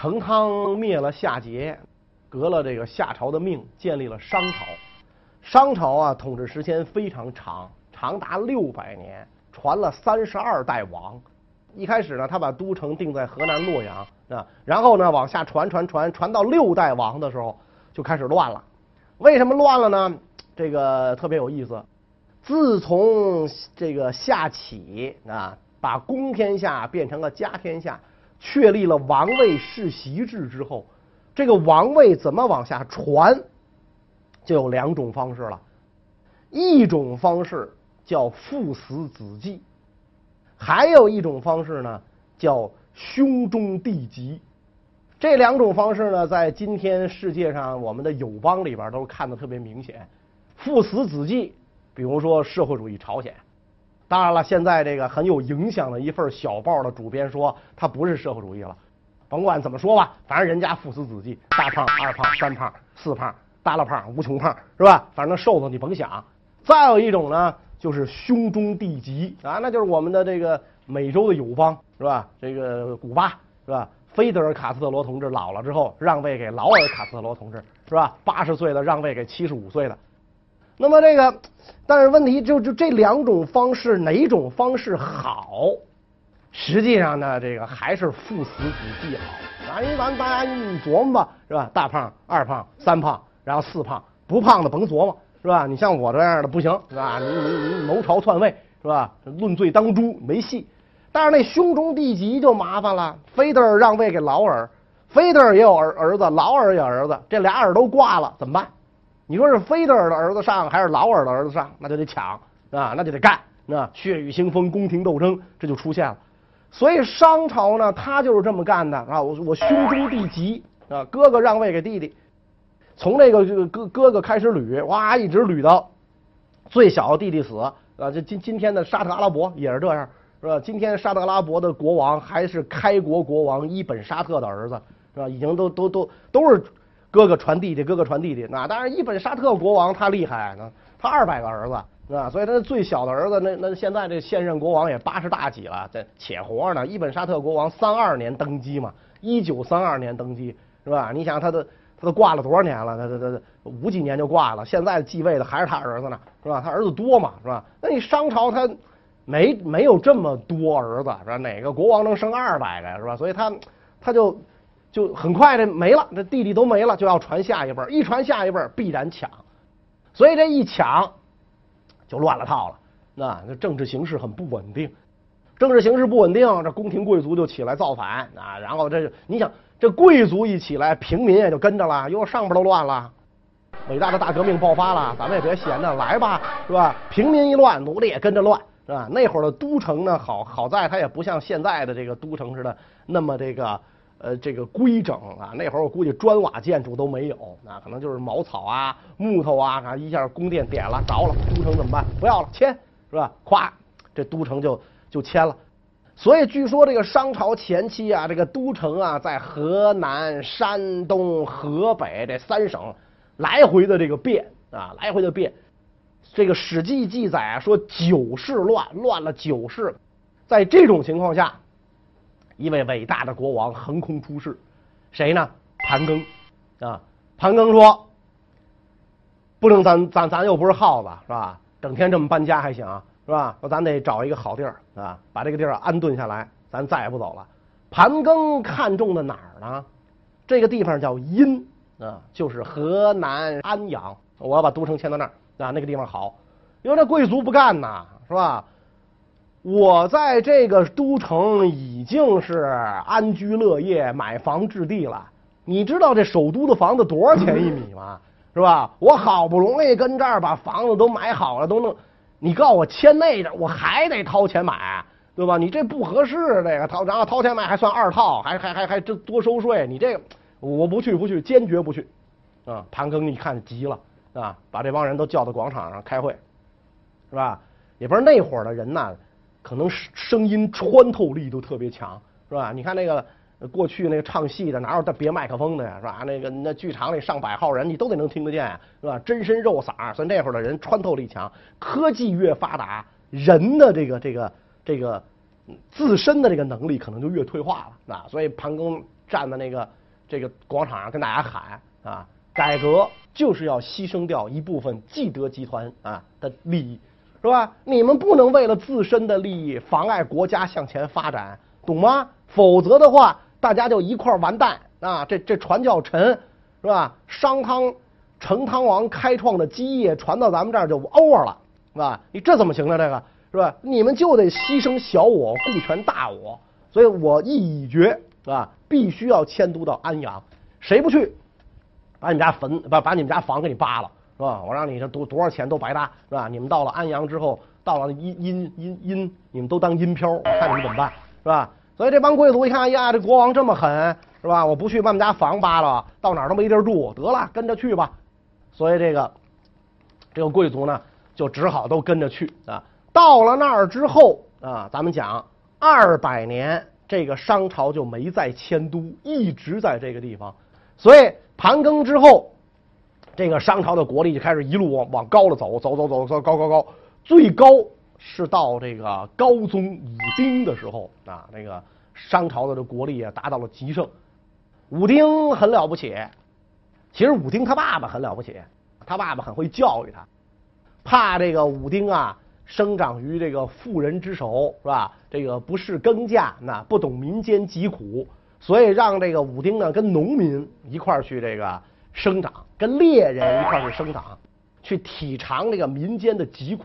成汤灭了夏桀，革了这个夏朝的命，建立了商朝。商朝啊，统治时间非常长，长达六百年，传了三十二代王。一开始呢，他把都城定在河南洛阳啊，然后呢，往下传传传传到六代王的时候，就开始乱了。为什么乱了呢？这个特别有意思。自从这个夏启啊，把公天下变成了家天下，确立了王位世袭制之后，这个王位怎么往下传，就有两种方式了。一种方式叫父死子继。还有一种方式呢，叫兄终弟及。这两种方式呢，在今天世界上我们的友邦里边都看得特别明显。父死子继，比如说社会主义朝鲜。当然了，现在这个很有影响的一份小报的主编说，他不是社会主义了。甭管怎么说吧，反正人家父死子继，大胖、二胖、三胖、四胖、大了胖、无穷胖，是吧？反正瘦子你甭想。再有一种呢。就是胸中地级啊，那就是我们的这个美洲的友邦是吧？这个古巴是吧？菲德尔·卡斯特罗同志老了之后，让位给劳尔·卡斯特罗同志是吧？八十岁的让位给七十五岁的。那么这个，但是问题就就这两种方式哪种方式好？实际上呢，这个还是父死子继好。啊，因为咱大家你琢磨吧，是吧？大胖、二胖、三胖，然后四胖，不胖的甭琢磨。是吧？你像我这样的不行，是吧？你你你谋朝篡位，是吧？论罪当诛没戏。但是那兄终弟及就麻烦了。菲德尔让位给劳尔，菲德尔也有儿儿子，劳尔也儿子，这俩儿都挂了，怎么办？你说是菲德尔的儿子上还是劳尔的儿子上？那就得抢啊，那就得干，那血雨腥风，宫廷斗争这就出现了。所以商朝呢，他就是这么干的啊。我我兄终弟及啊，哥哥让位给弟弟。从这个这个哥哥哥开始捋，哇，一直捋到最小的弟弟死啊！这今今天的沙特阿拉伯也是这样，是吧？今天沙特阿拉伯的国王还是开国国王伊本沙特的儿子，是吧？已经都都都都是哥哥传弟弟，哥哥传弟弟。那当然，伊本沙特国王他厉害，呢他二百个儿子，是吧？所以他最小的儿子，那那现在这现任国王也八十大几了，这且活呢。伊本沙特国王三二年登基嘛，一九三二年登基，是吧？你想他的。他都挂了多少年了？他他他五几年就挂了，现在继位的还是他儿子呢，是吧？他儿子多嘛，是吧？那你商朝他没没有这么多儿子，是吧？哪个国王能生二百个呀，是吧？所以他他就就很快的没了，这弟弟都没了，就要传下一辈儿，一传下一辈儿必然抢，所以这一抢就乱了套了，那那政治形势很不稳定，政治形势不稳定，这宫廷贵族就起来造反啊，然后这你想。这贵族一起来，平民也就跟着了，哟，上边都乱了，伟大的大革命爆发了，咱们也别闲着，来吧，是吧？平民一乱，奴隶也跟着乱，是吧？那会儿的都城呢，好好在它也不像现在的这个都城似的那么这个呃这个规整啊。那会儿我估计砖瓦建筑都没有，那可能就是茅草啊、木头啊，啊一下宫殿点了着了，都城怎么办？不要了，迁，是吧？咵，这都城就就迁了。所以据说这个商朝前期啊，这个都城啊，在河南、山东、河北这三省来回的这个变啊，来回的变。这个《史记》记载啊，说九世乱，乱了九世。在这种情况下，一位伟大的国王横空出世，谁呢？盘庚啊。盘庚说：“不能咱咱咱又不是耗子，是吧？整天这么搬家还行。”是吧？说咱得找一个好地儿啊，把这个地儿安顿下来，咱再也不走了。盘庚看中的哪儿呢？这个地方叫阴啊，就是河南安阳。我要把都城迁到那儿啊，那个地方好。因为那贵族不干呐，是吧？我在这个都城已经是安居乐业、买房置地了。你知道这首都的房子多少钱一米吗？是吧？我好不容易跟这儿把房子都买好了，都弄。你告诉我迁那个，我还得掏钱买，对吧？你这不合适，这个掏，然后掏钱买还算二套，还还还还这多收税，你这个我不去不去，坚决不去。啊，盘庚一看急了啊，把这帮人都叫到广场上开会，是吧？也不是那会儿的人呐，可能声音穿透力都特别强，是吧？你看那个。过去那个唱戏的哪有别麦克风的呀，是吧？那个那剧场里上百号人，你都得能听得见，是吧？真身肉嗓，所以那会儿的人穿透力强。科技越发达，人的这个这个这个自身的这个能力可能就越退化了，啊，所以盘庚站在那个这个广场上跟大家喊啊，改革就是要牺牲掉一部分既得集团啊的利益，是吧？你们不能为了自身的利益妨碍国家向前发展，懂吗？否则的话，大家就一块完蛋啊！这这船叫沉，是吧？商汤、成汤王开创的基业传到咱们这儿就 over 了，是吧？你这怎么行呢？这个是吧？你们就得牺牲小我，顾全大我。所以我意已决，是吧？必须要迁都到安阳，谁不去，把你们家坟把把你们家房给你扒了，是吧？我让你这多多少钱都白搭，是吧？你们到了安阳之后，到了阴阴阴阴，你们都当阴漂，我看你们怎么办，是吧？所以这帮贵族一看，哎呀，这国王这么狠，是吧？我不去把我们家房扒了，到哪儿都没地儿住，得了，跟着去吧。所以这个这个贵族呢，就只好都跟着去啊。到了那儿之后啊，咱们讲。二百年，这个商朝就没再迁都，一直在这个地方。所以盘庚之后，这个商朝的国力就开始一路往往高了走，走走走走高高高，最高是到这个高宗武丁的时候啊，那个商朝的这国力啊达到了极盛。武丁很了不起，其实武丁他爸爸很了不起，他爸爸很会教育他，怕这个武丁啊。生长于这个妇人之手，是吧？这个不是耕稼，那不懂民间疾苦，所以让这个武丁呢跟农民一块儿去这个生长，跟猎人一块去生长，去体尝这个民间的疾苦。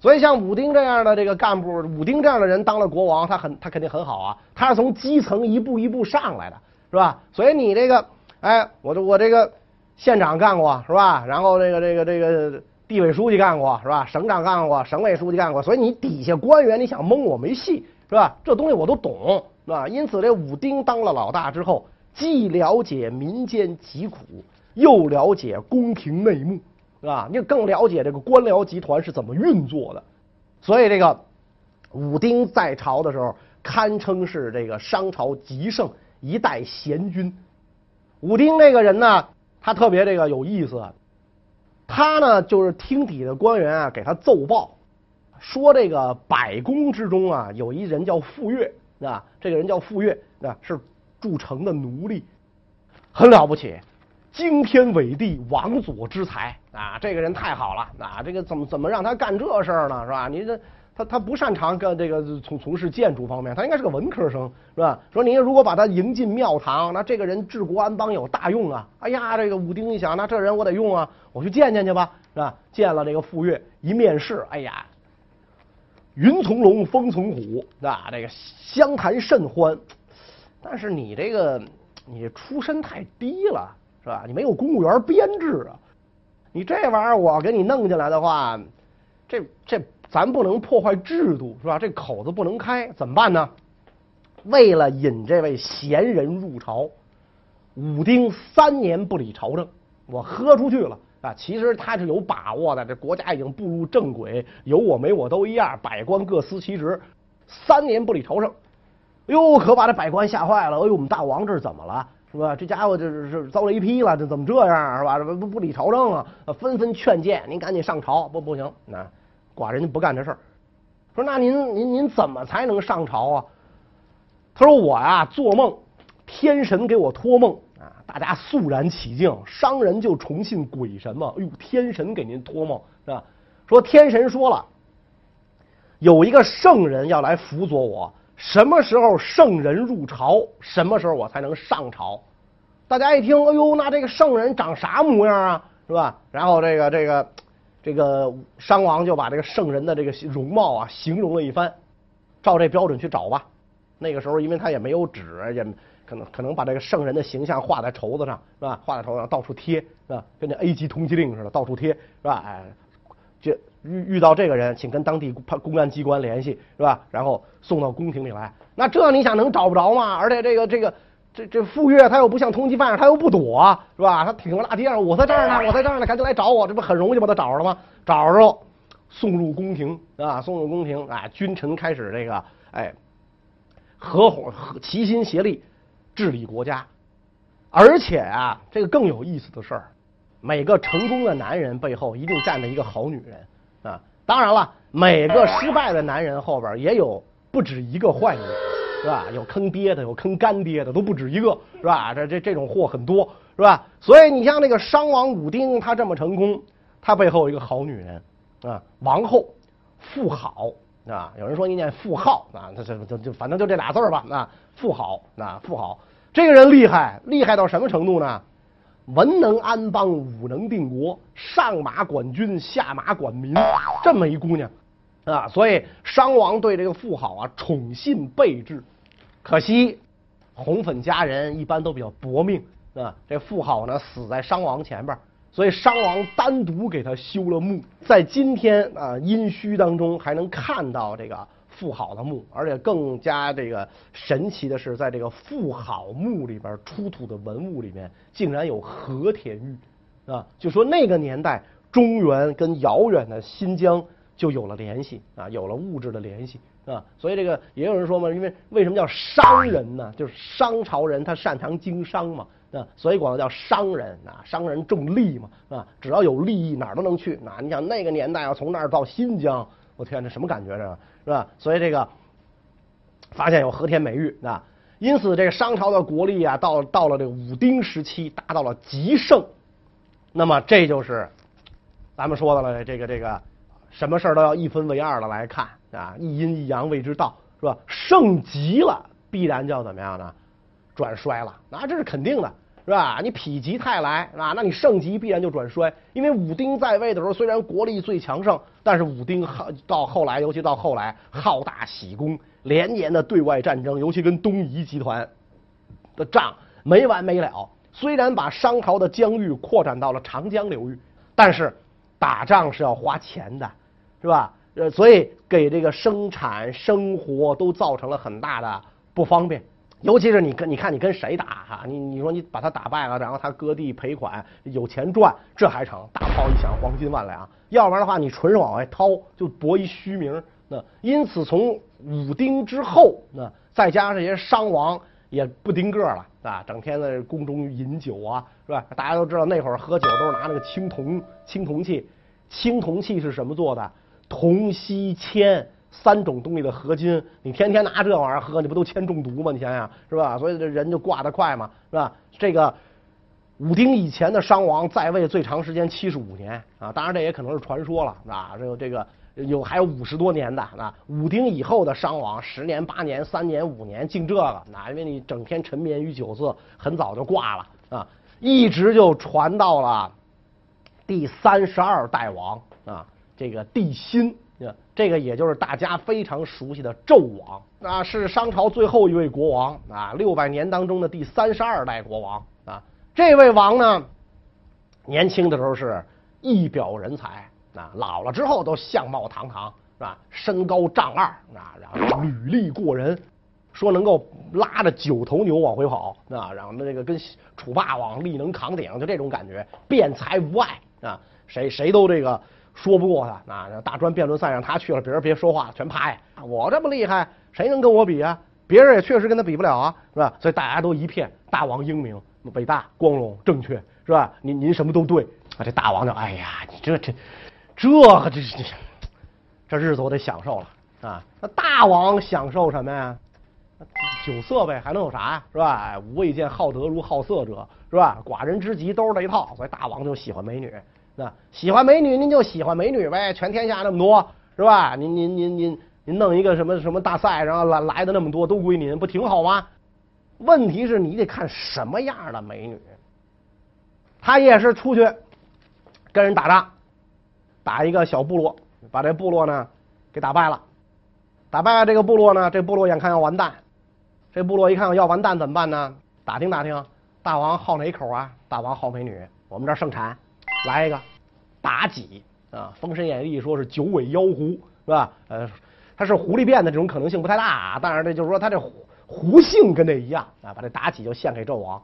所以像武丁这样的这个干部，武丁这样的人当了国王，他很他肯定很好啊。他是从基层一步一步上来的，是吧？所以你这个，哎，我这我这个县长干过，是吧？然后这个这个这个。地委书记干过是吧？省长干过，省委书记干过，所以你底下官员你想蒙我没戏是吧？这东西我都懂是吧？因此这武丁当了老大之后，既了解民间疾苦，又了解宫廷内幕是吧？你更了解这个官僚集团是怎么运作的。所以这个武丁在朝的时候，堪称是这个商朝极盛一代贤君。武丁这个人呢，他特别这个有意思。他呢，就是听底下官员啊给他奏报，说这个百工之中啊，有一人叫傅说，啊，这个人叫傅说，啊，是铸成的奴隶，很了不起，惊天伟地，王佐之才啊，这个人太好了，啊，这个怎么怎么让他干这事儿呢？是吧？你这。他他不擅长干这个从从事建筑方面，他应该是个文科生，是吧？说您如果把他迎进庙堂，那这个人治国安邦有大用啊！哎呀，这个武丁一想，那这人我得用啊，我去见见去吧，是吧？见了这个傅说，一面试，哎呀，云从龙，风从虎，啊，这个相谈甚欢。但是你这个你出身太低了，是吧？你没有公务员编制啊，你这玩意儿我给你弄进来的话，这这。咱不能破坏制度，是吧？这口子不能开，怎么办呢？为了引这位贤人入朝，武丁三年不理朝政，我豁出去了啊！其实他是有把握的，这国家已经步入正轨，有我没我都一样，百官各司其职。三年不理朝政，哎呦，可把这百官吓坏了。哎呦，我们大王这是怎么了？是吧？这家伙这是是遭雷劈了？这怎么这样？是吧？不不不理朝政啊！纷纷劝谏，您赶紧上朝。不不行，那。寡人就不干这事儿。说那您您您怎么才能上朝啊？他说我呀做梦，天神给我托梦啊，大家肃然起敬，商人就崇信鬼神嘛。哎呦，天神给您托梦是吧？说天神说了，有一个圣人要来辅佐我，什么时候圣人入朝，什么时候我才能上朝。大家一听，哎呦，那这个圣人长啥模样啊？是吧？然后这个这个。这个商王就把这个圣人的这个容貌啊形容了一番，照这标准去找吧。那个时候，因为他也没有纸，也可能可能把这个圣人的形象画在绸子上，是吧？画在绸子上到处贴，是吧？跟那 A 级通缉令似的，到处贴，是吧？哎，就遇遇到这个人，请跟当地公公安机关联系，是吧？然后送到宫廷里来。那这你想能找不着吗？而且这个这个。这这傅说他又不像通缉犯，他又不躲，是吧？他挺个大街上，我在这儿呢，我在这儿呢，赶紧来找我，这不很容易就把他找着了吗？找着了，送入宫廷啊，送入宫廷啊，君臣开始这个哎，合伙合齐心协力治理国家，而且啊，这个更有意思的事儿，每个成功的男人背后一定站着一个好女人啊，当然了，每个失败的男人后边也有不止一个坏女人。是吧？有坑爹的，有坑干爹的，都不止一个，是吧？这这这种货很多，是吧？所以你像那个商王武丁，他这么成功，他背后有一个好女人啊，王后妇好啊。有人说你念妇好啊，这这这就反正就这俩字儿吧啊，妇好啊，妇好。这个人厉害，厉害到什么程度呢？文能安邦，武能定国，上马管军，下马管民，这么一姑娘啊，所以商王对这个妇好啊宠信备至。可惜红粉佳人一般都比较薄命啊，这妇好呢死在商王前边，所以商王单独给她修了墓，在今天啊殷墟当中还能看到这个。妇好的墓，而且更加这个神奇的是，在这个妇好墓里边出土的文物里面，竟然有和田玉啊！就说那个年代，中原跟遥远的新疆就有了联系啊，有了物质的联系啊。所以这个也有人说嘛，因为为什么叫商人呢？就是商朝人他擅长经商嘛啊，所以管他叫商人啊。商人重利嘛啊，只要有利益哪儿都能去。那你想那个年代要从那儿到新疆。我天，这什么感觉？这是吧？所以这个发现有和田美玉啊，因此这个商朝的国力啊，到到了这个武丁时期达到了极盛。那么这就是咱们说的了，这个这个什么事儿都要一分为二的来看啊，一阴一阳谓之道，是吧？盛极了，必然就要怎么样呢？转衰了，那这是肯定的。是吧？你否极泰来啊，那你盛极必然就转衰。因为武丁在位的时候，虽然国力最强盛，但是武丁好到后来，尤其到后来好大喜功，连年的对外战争，尤其跟东夷集团的仗没完没了。虽然把商朝的疆域扩展到了长江流域，但是打仗是要花钱的，是吧？呃，所以给这个生产生活都造成了很大的不方便。尤其是你跟你看你跟谁打哈，你你说你把他打败了，然后他割地赔款有钱赚，这还成，大炮一响黄金万两。要不然的话，你纯是往外掏，就博一虚名。那因此从武丁之后，那再加上这些商王也不丁个了啊，整天在宫中饮酒啊，是吧？大家都知道那会儿喝酒都是拿那个青铜青铜器，青铜器是什么做的？铜、锡、铅。三种东西的合金，你天天拿这玩意儿喝，你不都铅中毒吗？你想想是吧？所以这人就挂得快嘛，是吧？这个武丁以前的商王在位最长时间七十五年啊，当然这也可能是传说了啊。这个这个有还有五十多年的啊。武丁以后的商王十年八年三年五年净这个，那因为你整天沉湎于酒色，很早就挂了啊，一直就传到了第三十二代王啊，这个帝辛。这个也就是大家非常熟悉的纣王啊，是商朝最后一位国王啊，六百年当中的第三十二代国王啊。这位王呢，年轻的时候是一表人才啊，老了之后都相貌堂堂是吧？身高丈二啊，然后履历过人，说能够拉着九头牛往回跑啊，然后那个跟楚霸王力能扛鼎，就这种感觉，辩才无碍啊，谁谁都这个。说不过他啊！大专辩论赛让他去了，别人别说话，全拍。我这么厉害，谁能跟我比啊？别人也确实跟他比不了啊，是吧？所以大家都一片大王英明、伟大、光荣、正确，是吧？您您什么都对啊！这大王就哎呀，你这这这个这这这日子我得享受了啊！那大王享受什么呀？酒色呗，还能有啥呀？是吧？吾未见好德如好色者，是吧？寡人之疾都是这一套，所以大王就喜欢美女。那喜欢美女，您就喜欢美女呗。全天下那么多，是吧？您您您您您弄一个什么什么大赛，然后来来的那么多都归您，不挺好吗？问题是你得看什么样的美女。他也是出去跟人打仗，打一个小部落，把这部落呢给打败了。打败了这个部落呢，这部落眼看要完蛋。这部落一看要完蛋怎么办呢？打听打听，大王好哪口啊？大王好美女，我们这儿盛产。来一个妲己啊，《封神演义》说是九尾妖狐是吧？呃，他是狐狸变的这种可能性不太大啊，当然这就是说他这狐狐性跟这一样啊，把这妲己就献给纣王。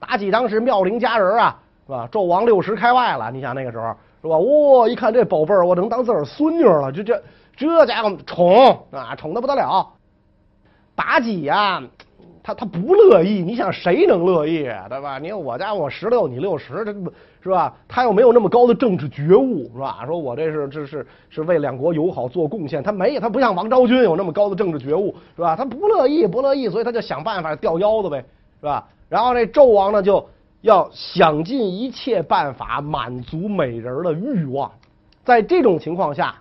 妲己当时妙龄佳人啊，是吧？纣王六十开外了，你想那个时候是吧？哇，一看这宝贝儿，我能当自个儿孙女了，这这这家伙宠啊，宠的不得了。妲己呀，他他不乐意，你想谁能乐意？对吧？你看我家我十六，你六十，这是吧？他又没有那么高的政治觉悟，是吧？说我这是这是是为两国友好做贡献，他没，他不像王昭君有那么高的政治觉悟，是吧？他不乐意，不乐意，所以他就想办法吊腰子呗，是吧？然后这纣王呢，就要想尽一切办法满足美人的欲望，在这种情况下，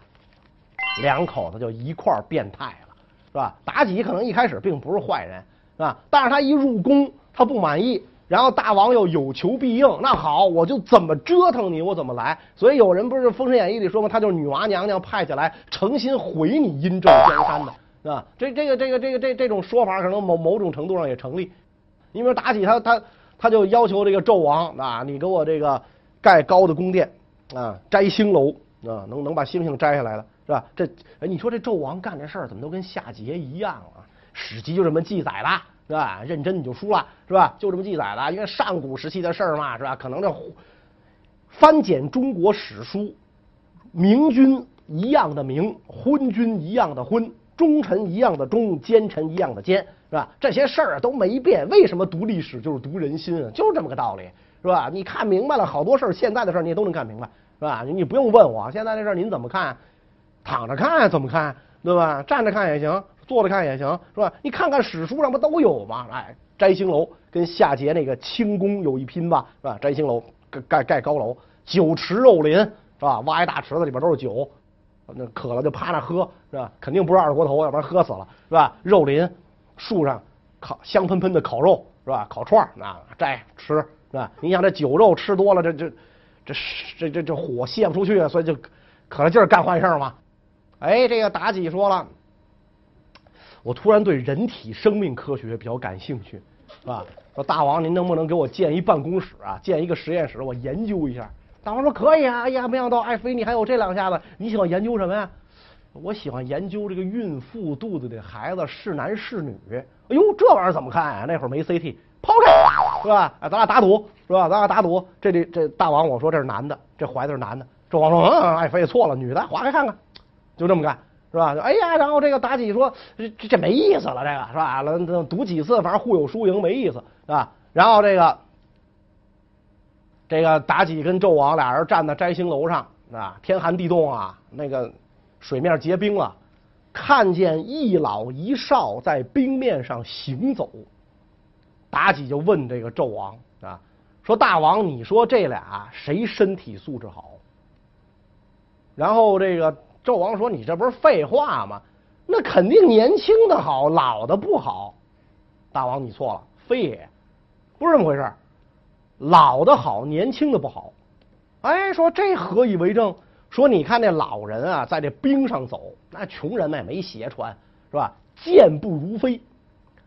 两口子就一块变态了，是吧？妲己可能一开始并不是坏人。啊！但是他一入宫，他不满意，然后大王又有求必应，那好，我就怎么折腾你，我怎么来。所以有人不是《封神演义》里说吗？他就是女娲娘娘派下来，诚心毁你阴正江山的，啊！这这个这个这个这这种说法，可能某某种程度上也成立。你比如妲己他他他就要求这个纣王啊，你给我这个盖高的宫殿啊，摘星楼啊，能能把星星摘下来了，是吧？这哎，你说这纣王干这事儿怎么都跟夏桀一样啊？史记就这么记载了，是吧？认真你就输了，是吧？就这么记载了，因为上古时期的事儿嘛，是吧？可能这翻检中国史书，明君一样的明，昏君一样的昏，忠臣一样的忠，奸臣一样的奸，是吧？这些事儿都没变。为什么读历史就是读人心啊？就是这么个道理，是吧？你看明白了好多事儿，现在的事儿你也都能看明白，是吧？你不用问我，现在这事儿您怎么看？躺着看怎么看，对吧？站着看也行。坐着看也行，是吧？你看看史书上不都有吗？哎，摘星楼跟夏桀那个清宫有一拼吧，是吧？摘星楼盖盖盖高楼，酒池肉林，是吧？挖一大池子里边都是酒，那渴了就趴那喝，是吧？肯定不是二锅头，要不然喝死了，是吧？肉林，树上烤香喷喷的烤肉，是吧？烤串儿啊，摘吃，是吧？你想这酒肉吃多了，这这这这这这火泄不出去，所以就可了劲儿干坏事嘛。哎，这个妲己说了。我突然对人体生命科学比较感兴趣，是吧？说大王，您能不能给我建一办公室啊？建一个实验室，我研究一下。大王说可以啊。哎呀，没想到爱妃你还有这两下子。你喜欢研究什么呀？我喜欢研究这个孕妇肚子里的孩子是男是女。哎呦，这玩意儿怎么看啊？那会儿没 CT，抛开，是吧？哎，咱俩打赌，是吧？咱俩打赌。这里这大王，我说这是男的，这怀的是男的。纣王说嗯，爱妃错了，女的，划开看看，就这么干。是吧？哎呀，然后这个妲己说：“这这这没意思了，这个是吧？那赌几次，反正互有输赢，没意思，是吧？”然后这个这个妲己跟纣王俩人站在摘星楼上啊，天寒地冻啊，那个水面结冰了，看见一老一少在冰面上行走，妲己就问这个纣王啊，说：“大王，你说这俩谁身体素质好？”然后这个。纣王说：“你这不是废话吗？那肯定年轻的好，老的不好。”大王，你错了，非也，不是这么回事。老的好，年轻的不好。哎，说这何以为证？说你看那老人啊，在这冰上走，那穷人们也没鞋穿，是吧？健步如飞。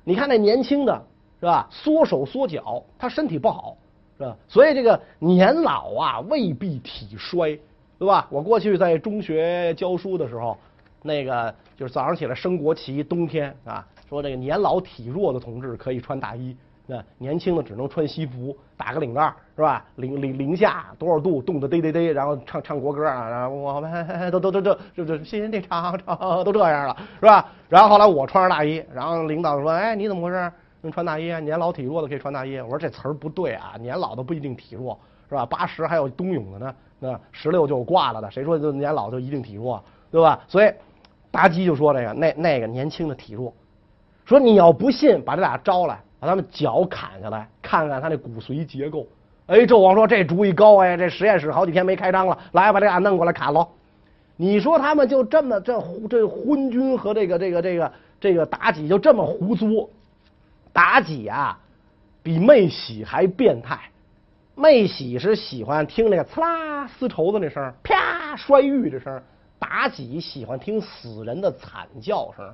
你看那年轻的，是吧？缩手缩脚，他身体不好，是吧？所以这个年老啊，未必体衰。对吧？我过去在中学教书的时候，那个就是早上起来升国旗，冬天啊，说这个年老体弱的同志可以穿大衣，那年轻的只能穿西服，打个领带，是吧？零零零下多少度，冻得嘚嘚嘚，然后唱唱国歌啊，然后我们都都都都就就新年唱唱都这样了，是吧？然后后来我穿上大衣，然后领导说：“哎，你怎么回事？能穿大衣啊？年老体弱的可以穿大衣。”我说这词儿不对啊，年老的不一定体弱，是吧？八十还有冬泳的呢。那十六就挂了的，谁说就年老就一定体弱，对吧？所以妲己就说这个那那个年轻的体弱，说你要不信，把这俩招来，把他们脚砍下来，看看他那骨髓结构。哎，纣王说这主意高哎，这实验室好几天没开张了，来把这俩弄过来砍喽。你说他们就这么这这昏君和这个这个这个这个妲己就这么胡作，妲己啊比妹喜还变态。妹喜是喜欢听那个刺啦丝绸的那声，啪摔玉这声。妲己喜欢听死人的惨叫声，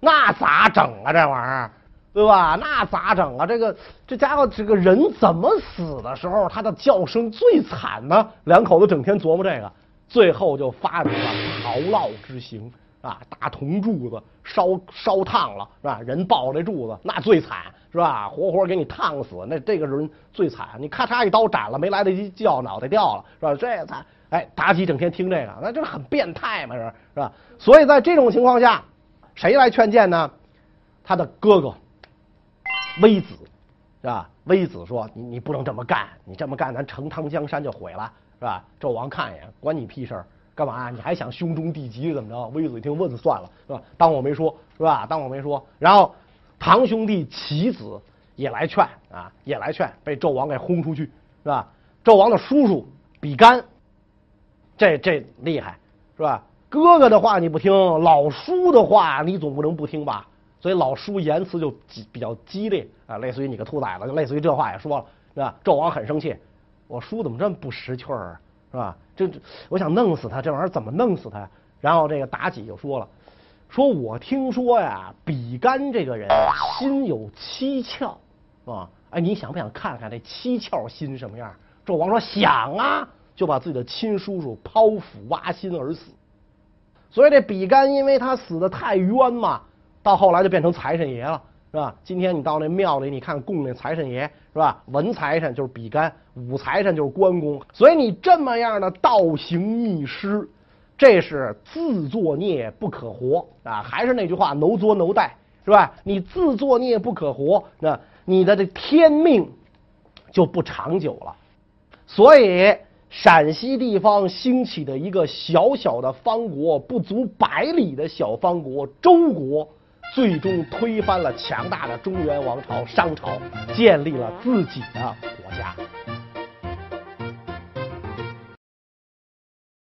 那咋整啊？这玩意儿，对吧？那咋整啊？这个这家伙这个人怎么死的时候，他的叫声最惨呢？两口子整天琢磨这个，最后就发明了刨烙之刑。啊，大铜柱子烧烧烫了是吧？人抱着这柱子那最惨是吧？活活给你烫死，那这个人最惨。你咔嚓一刀斩了，没来得及叫，脑袋掉了是吧？这惨哎，妲己整天听这个，那就是很变态嘛，是是吧？所以在这种情况下，谁来劝谏呢？他的哥哥微子，是吧？微子说：“你你不能这么干，你这么干，咱成汤江山就毁了，是吧？”纣王看一眼，关你屁事儿，干嘛？你还想兄终弟及怎么着？微子一听，问算了，是吧？当我没说，是吧？当我没说。然后堂兄弟齐子也来劝啊，也来劝，被纣王给轰出去，是吧？纣王的叔叔比干，这这厉害，是吧？哥哥的话你不听，老叔的话你总不能不听吧？所以老叔言辞就比较激烈啊，类似于你个兔崽子，就类似于这话也说了，是吧？纣王很生气，我叔怎么这么不识趣儿啊，是吧？这这，我想弄死他，这玩意儿怎么弄死他呀？然后这个妲己就说了，说我听说呀，比干这个人心有七窍，啊，哎，你想不想看看这七窍心什么样？纣王说想啊，就把自己的亲叔叔剖腹挖心而死。所以这比干因为他死的太冤嘛。到后来就变成财神爷了，是吧？今天你到那庙里，你看供那财神爷，是吧？文财神就是比干，武财神就是关公。所以你这么样的倒行逆施，这是自作孽不可活啊！还是那句话，no 作 no die，是吧？你自作孽不可活，那你的这天命就不长久了。所以陕西地方兴起的一个小小的方国，不足百里的小方国——周国。最终推翻了强大的中原王朝商朝，建立了自己的国家。